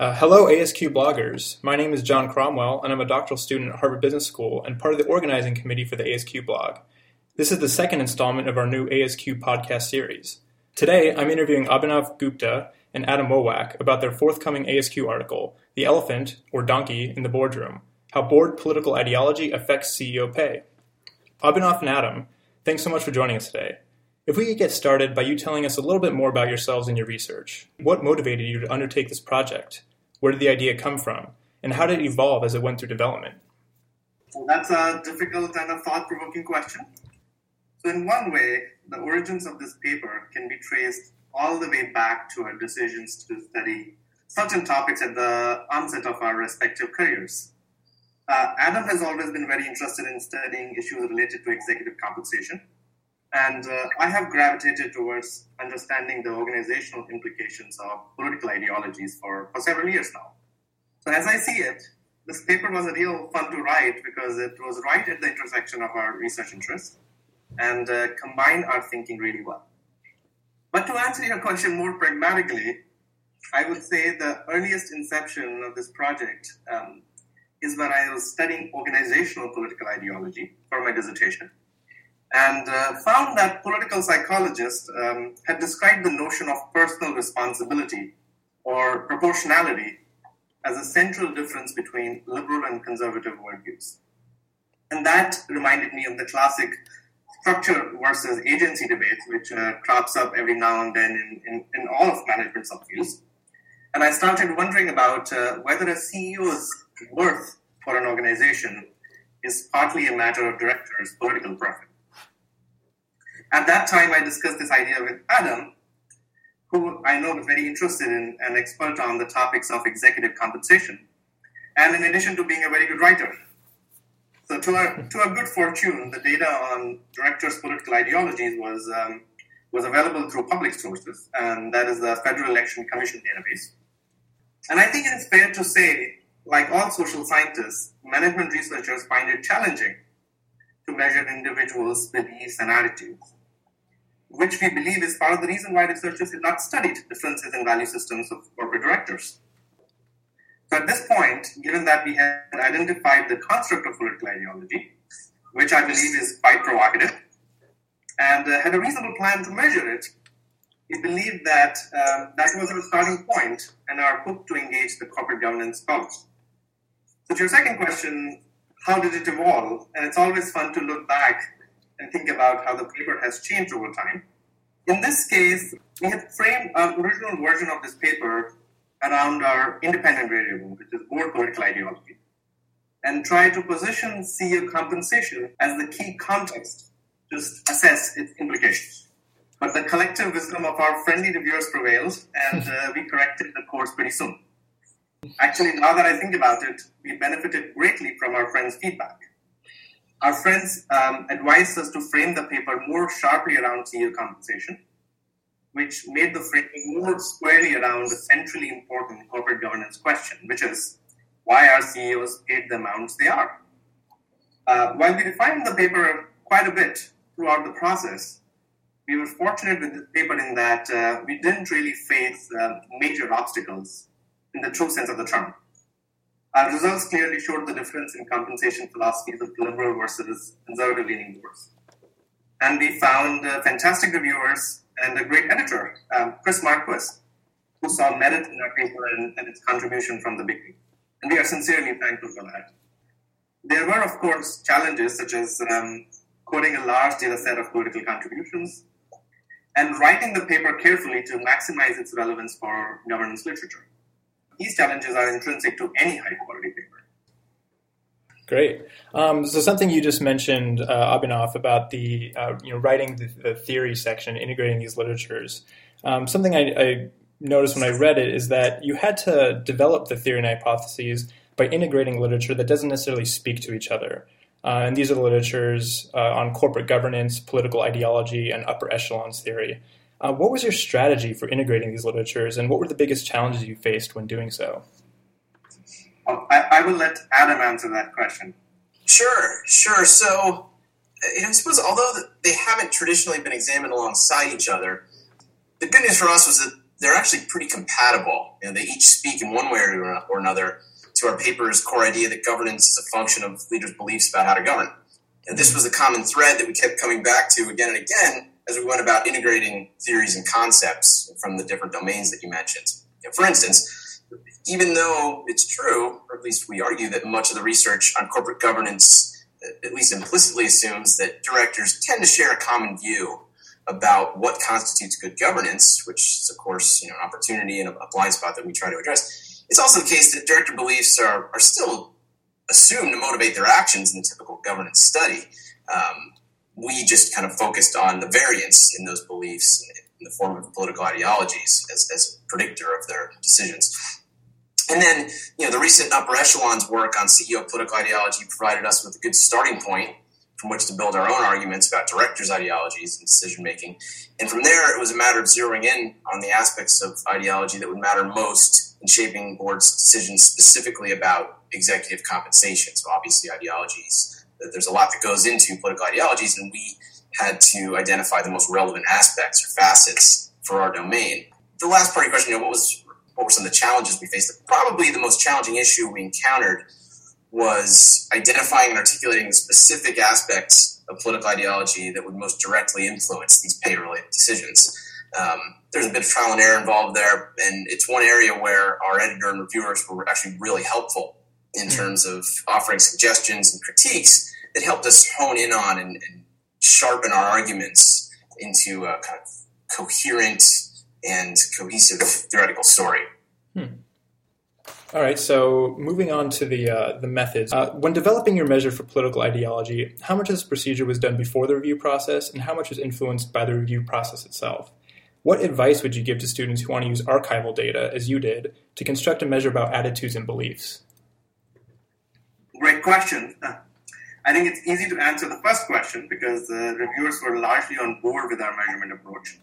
Uh, hello, ASQ bloggers. My name is John Cromwell, and I'm a doctoral student at Harvard Business School and part of the organizing committee for the ASQ blog. This is the second installment of our new ASQ podcast series. Today, I'm interviewing Abhinav Gupta and Adam Wowak about their forthcoming ASQ article, The Elephant, or Donkey, in the Boardroom How Board Political Ideology Affects CEO Pay. Abhinav and Adam, thanks so much for joining us today. If we could get started by you telling us a little bit more about yourselves and your research. What motivated you to undertake this project? Where did the idea come from? And how did it evolve as it went through development? Well, that's a difficult and a thought provoking question. So, in one way, the origins of this paper can be traced all the way back to our decisions to study certain topics at the onset of our respective careers. Uh, Adam has always been very interested in studying issues related to executive compensation, and uh, I have gravitated towards understanding the organizational implications of political ideologies for, for several years now. So, as I see it, this paper was a real fun to write because it was right at the intersection of our research interests and uh, combined our thinking really well. But to answer your question more pragmatically, I would say the earliest inception of this project um, is when I was studying organizational political ideology for my dissertation and uh, found that political psychologists um, had described the notion of personal responsibility or proportionality as a central difference between liberal and conservative worldviews. And that reminded me of the classic structure versus agency debates, which uh, crops up every now and then in, in, in all of management subfields. And I started wondering about uh, whether a CEO's worth for an organization is partly a matter of directors' political preference. At that time, I discussed this idea with Adam, who I know is very interested in and expert on the topics of executive compensation, and in addition to being a very good writer. So, to our, to our good fortune, the data on directors' political ideologies was, um, was available through public sources, and that is the Federal Election Commission database. And I think it is fair to say, like all social scientists, management researchers find it challenging to measure individuals' beliefs and attitudes which we believe is part of the reason why researchers have not studied differences in value systems of corporate directors. So at this point, given that we had identified the construct of political ideology, which I believe is quite provocative, and uh, had a reasonable plan to measure it, we believe that uh, that was our starting point and our hook to engage the corporate governance scholars. So to your second question, how did it evolve? And it's always fun to look back and think about how the paper has changed over time. In this case, we had framed an original version of this paper around our independent variable, which is board political ideology, and try to position CEO compensation as the key context to assess its implications. But the collective wisdom of our friendly reviewers prevailed, and uh, we corrected the course pretty soon. Actually, now that I think about it, we benefited greatly from our friends' feedback. Our friends um, advised us to frame the paper more sharply around CEO compensation, which made the framing more squarely around the centrally important corporate governance question, which is why are CEOs paid the amounts they are? Uh, while we refined the paper quite a bit throughout the process, we were fortunate with the paper in that uh, we didn't really face uh, major obstacles in the true sense of the term. Our results clearly showed the difference in compensation philosophies of liberal versus conservative leaning boards. And we found uh, fantastic reviewers and a great editor, um, Chris Marquis, who saw merit in our paper and, and its contribution from the beginning. And we are sincerely thankful for that. There were, of course, challenges such as um, coding a large data set of political contributions and writing the paper carefully to maximize its relevance for governance literature. These challenges are intrinsic to any high quality paper. Great. Um, so something you just mentioned, uh, Abhinav, about the uh, you know writing the, the, theory section, integrating these literatures. Um, something I, I, noticed when I read it is that you had to develop the theory and hypotheses by integrating literature that doesn't necessarily speak to each other. Uh, and these are the literatures uh, on corporate governance, political ideology, and upper echelons theory. Uh, what was your strategy for integrating these literatures, and what were the biggest challenges you faced when doing so? Oh, I, I will let Adam answer that question. Sure, sure. So, I suppose although they haven't traditionally been examined alongside each other, the good news for us was that they're actually pretty compatible. You know, they each speak in one way or another to our paper's core idea that governance is a function of leaders' beliefs about how to govern. And this was a common thread that we kept coming back to again and again as we went about integrating theories and concepts from the different domains that you mentioned. For instance, even though it's true, or at least we argue that much of the research on corporate governance at least implicitly assumes that directors tend to share a common view about what constitutes good governance, which is of course you know an opportunity and a blind spot that we try to address. It's also the case that director beliefs are, are still assumed to motivate their actions in the typical governance study. Um, we just kind of focused on the variance in those beliefs in the form of political ideologies as, as a predictor of their decisions. And then, you know, the recent upper echelons work on CEO political ideology provided us with a good starting point from which to build our own arguments about directors' ideologies and decision making. And from there, it was a matter of zeroing in on the aspects of ideology that would matter most in shaping boards' decisions specifically about executive compensation. So, obviously, ideologies there's a lot that goes into political ideologies, and we had to identify the most relevant aspects or facets for our domain. The last part of your question, you know, what was what were some of the challenges we faced? Probably the most challenging issue we encountered was identifying and articulating the specific aspects of political ideology that would most directly influence these pay-related decisions. Um, there's a bit of trial and error involved there, and it's one area where our editor and reviewers were actually really helpful in mm. terms of offering suggestions and critiques that helped us hone in on and, and sharpen our arguments into a kind of coherent and cohesive theoretical story. Hmm. All right, so moving on to the uh, the methods. Uh, when developing your measure for political ideology, how much of this procedure was done before the review process, and how much was influenced by the review process itself? What advice would you give to students who want to use archival data, as you did, to construct a measure about attitudes and beliefs? Great question. I think it's easy to answer the first question because the reviewers were largely on board with our measurement approach.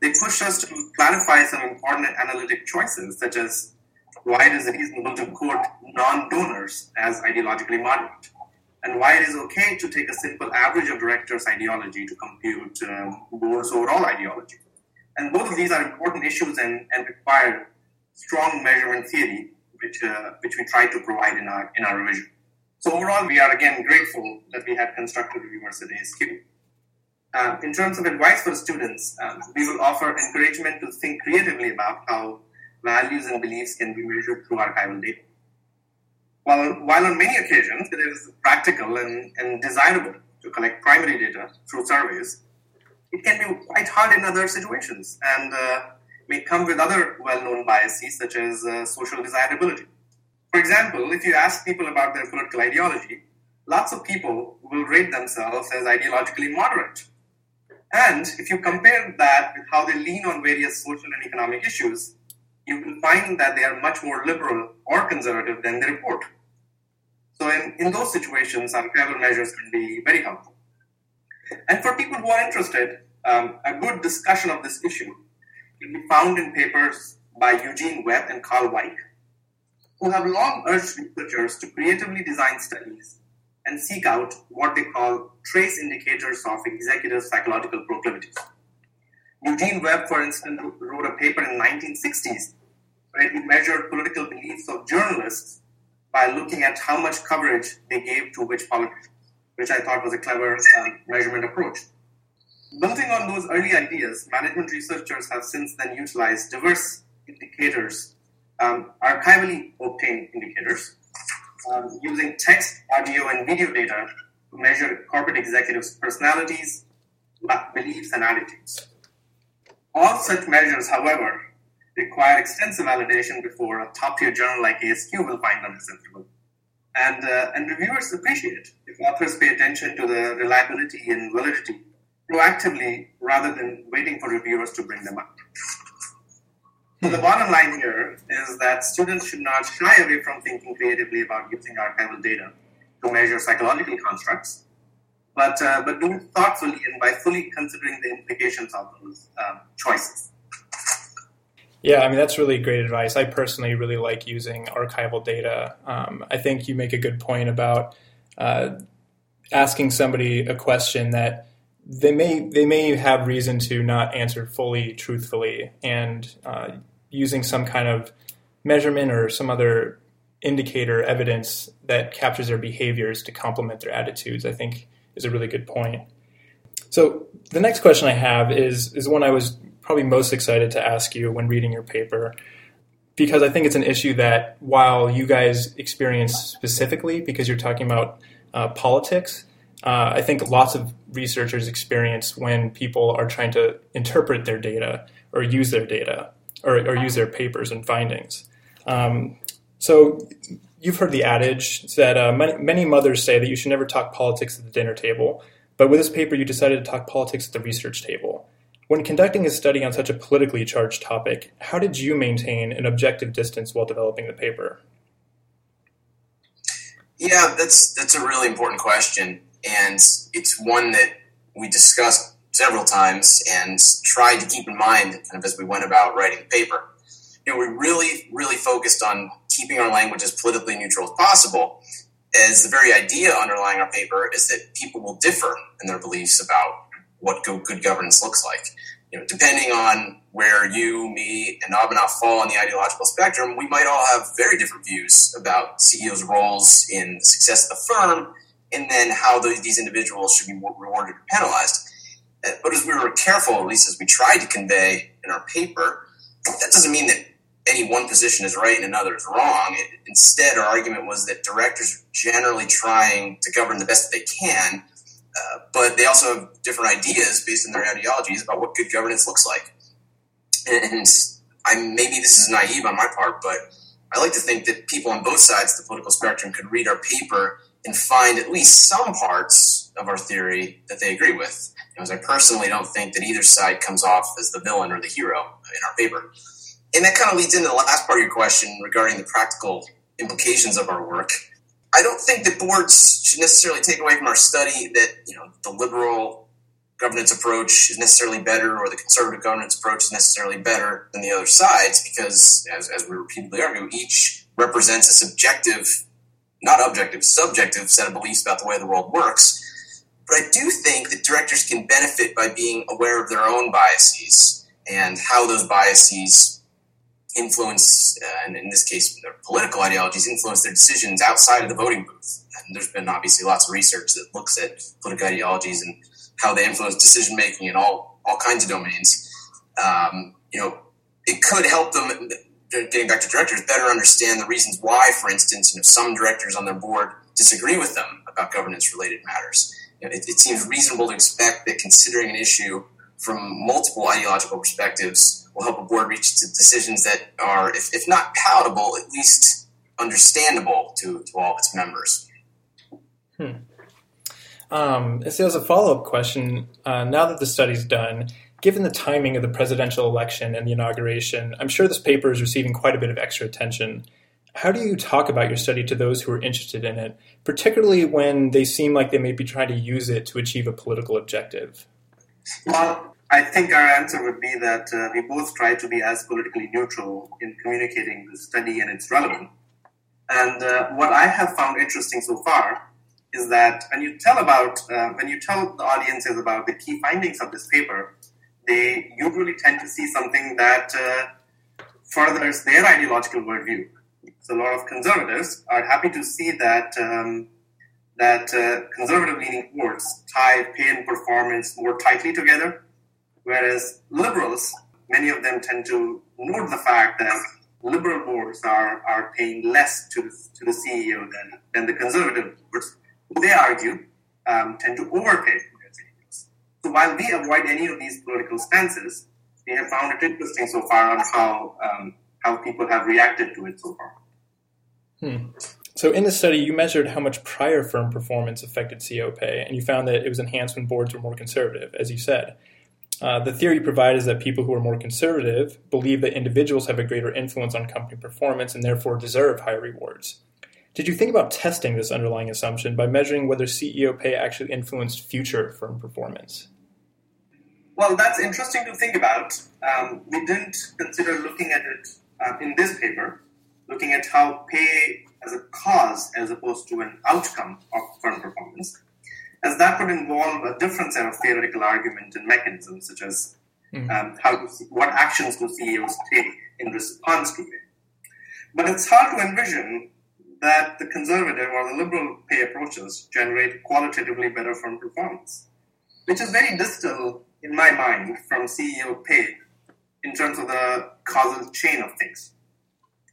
They pushed us to clarify some important analytic choices, such as why it is reasonable to quote non donors as ideologically moderate, and why it is okay to take a simple average of directors' ideology to compute um, overall ideology. And both of these are important issues and, and require strong measurement theory, which, uh, which we try to provide in our, in our revision. So overall, we are again grateful that we had constructive reviewers at ASQ. Um, in terms of advice for students, um, we will offer encouragement to think creatively about how values and beliefs can be measured through archival data. While, while on many occasions it is practical and, and desirable to collect primary data through surveys, it can be quite hard in other situations and uh, may come with other well known biases such as uh, social desirability. For example, if you ask people about their political ideology, lots of people will rate themselves as ideologically moderate. And if you compare that with how they lean on various social and economic issues, you will find that they are much more liberal or conservative than they report. So, in, in those situations, archival measures can be very helpful. And for people who are interested, um, a good discussion of this issue can be found in papers by Eugene Webb and Karl Weick who have long urged researchers to creatively design studies and seek out what they call trace indicators of executive psychological proclivities. Eugene Webb, for instance, wrote a paper in the 1960s where he measured political beliefs of journalists by looking at how much coverage they gave to which politicians, which I thought was a clever uh, measurement approach. Building on those early ideas, management researchers have since then utilized diverse indicators um, archivally obtained indicators um, using text, audio, and video data to measure corporate executives' personalities, beliefs, and attitudes. All such measures, however, require extensive validation before a top tier journal like ASQ will find them acceptable. And, uh, and reviewers appreciate if authors pay attention to the reliability and validity proactively rather than waiting for reviewers to bring them up. So the bottom line here is that students should not shy away from thinking creatively about using archival data to measure psychological constructs, but uh, but do it thoughtfully and by fully considering the implications of those um, choices. Yeah, I mean that's really great advice. I personally really like using archival data. Um, I think you make a good point about uh, asking somebody a question that they may they may have reason to not answer fully truthfully, and uh, using some kind of measurement or some other indicator evidence that captures their behaviors to complement their attitudes, I think is a really good point. So the next question I have is is one I was probably most excited to ask you when reading your paper because I think it's an issue that while you guys experience specifically because you're talking about uh, politics, uh, I think lots of researchers experience when people are trying to interpret their data or use their data or, or use their papers and findings. Um, so you've heard the adage that uh, many, many mothers say that you should never talk politics at the dinner table, but with this paper you decided to talk politics at the research table. When conducting a study on such a politically charged topic, how did you maintain an objective distance while developing the paper? Yeah, that's that's a really important question, and it's one that we discussed several times and tried to keep in mind kind of as we went about writing the paper. You know, we really, really focused on keeping our language as politically neutral as possible, as the very idea underlying our paper is that people will differ in their beliefs about what good governance looks like. You know, depending on where you, me, and Abhinav fall on the ideological spectrum, we might all have very different views about CEOs' roles in the success of the firm, and then how these individuals should be rewarded or penalized. But as we were careful, at least as we tried to convey in our paper, that doesn't mean that any one position is right and another is wrong. It, instead, our argument was that directors are generally trying to govern the best that they can, uh, but they also have different ideas based on their ideologies about what good governance looks like. And I maybe this is naive on my part, but I like to think that people on both sides of the political spectrum could read our paper and find at least some parts of our theory that they agree with. Because I personally don't think that either side comes off as the villain or the hero in our paper. And that kind of leads into the last part of your question regarding the practical implications of our work. I don't think that boards should necessarily take away from our study that you know the liberal governance approach is necessarily better or the conservative governance approach is necessarily better than the other sides because, as, as we repeatedly argue, each represents a subjective, not objective, subjective set of beliefs about the way the world works. But I do think that directors can benefit by being aware of their own biases and how those biases influence, uh, and in this case, their political ideologies influence their decisions outside of the voting booth. And there's been obviously lots of research that looks at political ideologies and how they influence decision making in all all kinds of domains. Um, you know, it could help them. Getting back to directors, better understand the reasons why, for instance, you know, some directors on their board disagree with them about governance-related matters. You know, it, it seems reasonable to expect that considering an issue from multiple ideological perspectives will help a board reach decisions that are, if, if not palatable, at least understandable to, to all of its members. Hmm. Um, so as a follow-up question, uh, now that the study's done, given the timing of the presidential election and the inauguration, I'm sure this paper is receiving quite a bit of extra attention. How do you talk about your study to those who are interested in it, particularly when they seem like they may be trying to use it to achieve a political objective? Well, I think our answer would be that uh, we both try to be as politically neutral in communicating the study and its relevance. And uh, what I have found interesting so far is that when you tell about uh, when you tell the audiences about the key findings of this paper, they usually tend to see something that uh, furthers their ideological worldview. So a lot of conservatives are happy to see that um, that uh, conservative-leaning boards tie pay and performance more tightly together Whereas liberals, many of them tend to note the fact that liberal boards are, are paying less to the, to the CEO than, than the conservative boards, who they argue um, tend to overpay their CEOs. So while we avoid any of these political stances, we have found it interesting so far on how, um, how people have reacted to it so far. Hmm. So in the study, you measured how much prior firm performance affected CEO pay, and you found that it was enhanced when boards were more conservative, as you said. Uh, the theory provided is that people who are more conservative believe that individuals have a greater influence on company performance and therefore deserve higher rewards. Did you think about testing this underlying assumption by measuring whether CEO pay actually influenced future firm performance? Well, that's interesting to think about. Um, we didn't consider looking at it uh, in this paper, looking at how pay as a cause as opposed to an outcome of firm performance. as that would involve a different set of theoretical argument and mechanisms, such as mm. um, how to, what actions do CEOs take in response to it. But it's hard to envision that the conservative or the liberal pay approaches generate qualitatively better firm performance, which is very distal in my mind from CEO pay in terms of the causal chain of things.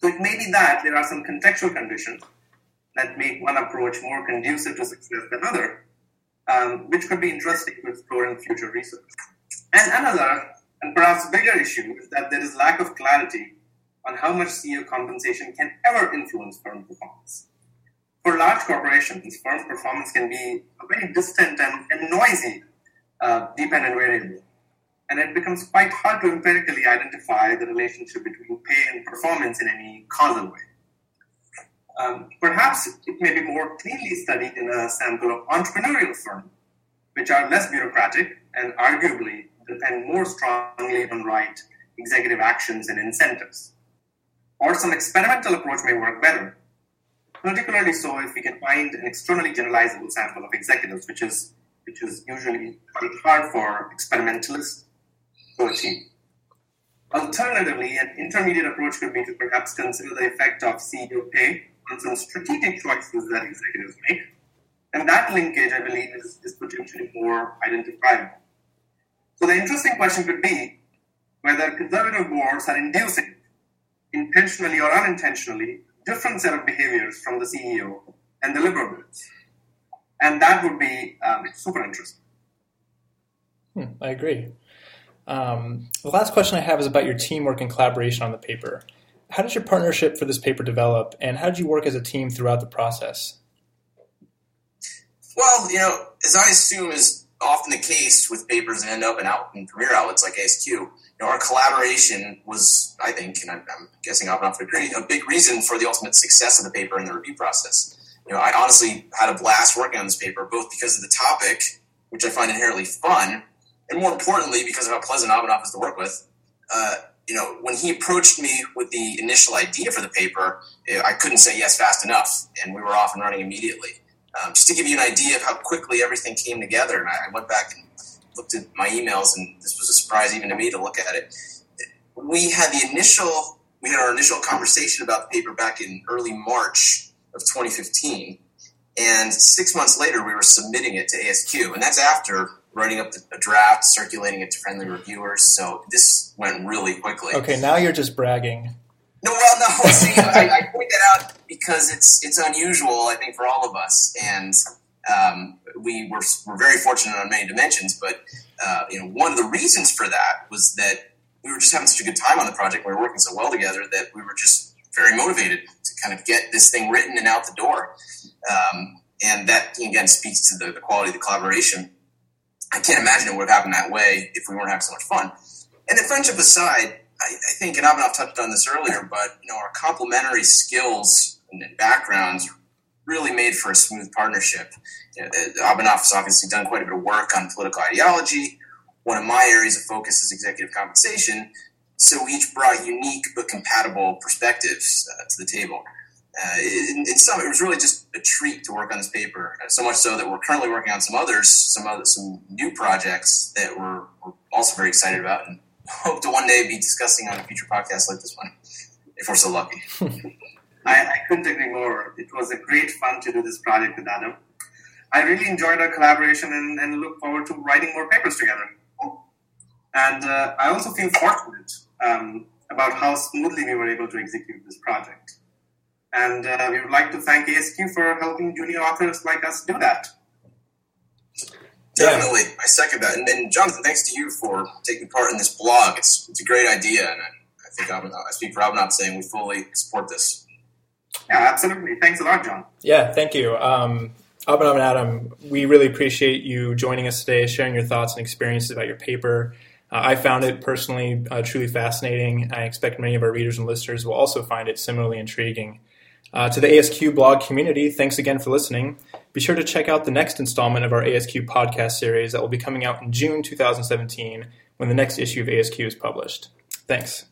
So it may be that there are some contextual conditions that make one approach more conducive to success than other, um, which could be interesting to explore in future research. And another, and perhaps bigger issue, is that there is lack of clarity on how much CEO compensation can ever influence firm performance. For large corporations, firm performance can be a very distant and, and noisy uh, dependent variable. And it becomes quite hard to empirically identify the relationship between pay and performance in any causal way. Um, perhaps it may be more cleanly studied in a sample of entrepreneurial firms, which are less bureaucratic and arguably depend more strongly on right executive actions and incentives. Or some experimental approach may work better, particularly so if we can find an externally generalizable sample of executives, which is which is usually quite hard for experimentalists to achieve. Alternatively, an intermediate approach could be to perhaps consider the effect of CEO pay on some strategic choices that executives make. And that linkage, I believe, is, is potentially more identifiable. So the interesting question could be whether conservative boards are inducing, intentionally or unintentionally, different set of behaviors from the CEO and the liberal boards. And that would be um, super interesting. Hmm, I agree. Um, the last question I have is about your teamwork and collaboration on the paper. How did your partnership for this paper develop, and how did you work as a team throughout the process? Well, you know, as I assume is often the case with papers that end up in, out, in premier outlets like ASQ, you know, our collaboration was, I think, and I'm, I'm guessing I'll not agree, a big reason for the ultimate success of the paper and the review process. You know, I honestly had a blast working on this paper, both because of the topic, which I find inherently fun, and more importantly, because of how pleasant Abhinav is to work with. Uh, you know, when he approached me with the initial idea for the paper, eh, I couldn't say yes fast enough, and we were off and running immediately. Um, just to give you an idea of how quickly everything came together, and I, I went back and looked at my emails, and this was a surprise even to me to look at it. We had the initial, we had our initial conversation about the paper back in early March of 2015, and six months later we were submitting it to ASQ, and that's after writing up a draft, circulating it to friendly reviewers. So this went really quickly. Okay, now you're just bragging. No, well, no. See, I, I, point that out because it's it's unusual, I think, for all of us, and um, we were we're very fortunate on many dimensions. But uh, you know, one of the reasons for that was that we were just having such a good time on the project. We were working so well together that we were just very motivated kind of get this thing written and out the door. Um, and that again speaks to the, the quality of the collaboration I can't imagine it would have happened that way if we weren't having so much fun. And then friendship aside, I, I think, and Abhinav touched on this earlier, but you know, our complementary skills and backgrounds really made for a smooth partnership. You know, Abhinav has obviously done quite a bit of work on political ideology. One of my areas of focus is executive compensation. So we each brought unique but compatible perspectives uh, to the table uh, in, in, some, it was really just a treat to work on this paper. Uh, so much so that we're currently working on some others, some other, some new projects that we're, we're also very excited about, and hope to one day be discussing on a future podcast like this one, if we're so lucky. I, I couldn't agree more. It was a great fun to do this project with Adam. I really enjoyed our collaboration and, and look forward to writing more papers together. And uh, I also feel fortunate um, about how smoothly we were able to execute this project. And uh, we would like to thank ASQ for helping junior authors like us do that. Definitely, I second that. And, and Jonathan, thanks to you for taking part in this blog. It's, it's a great idea, and I, I think I'm, I speak for Abhinav saying we fully support this. Yeah, absolutely. Thanks a lot, John. Yeah, thank you. Um, Abhinav and Adam, we really appreciate you joining us today, sharing your thoughts and experiences about your paper. Uh, I found it personally uh, truly fascinating. I expect many of our readers and listeners will also find it similarly intriguing. Uh, to the ASQ blog community, thanks again for listening. Be sure to check out the next installment of our ASQ podcast series that will be coming out in June 2017 when the next issue of ASQ is published. Thanks.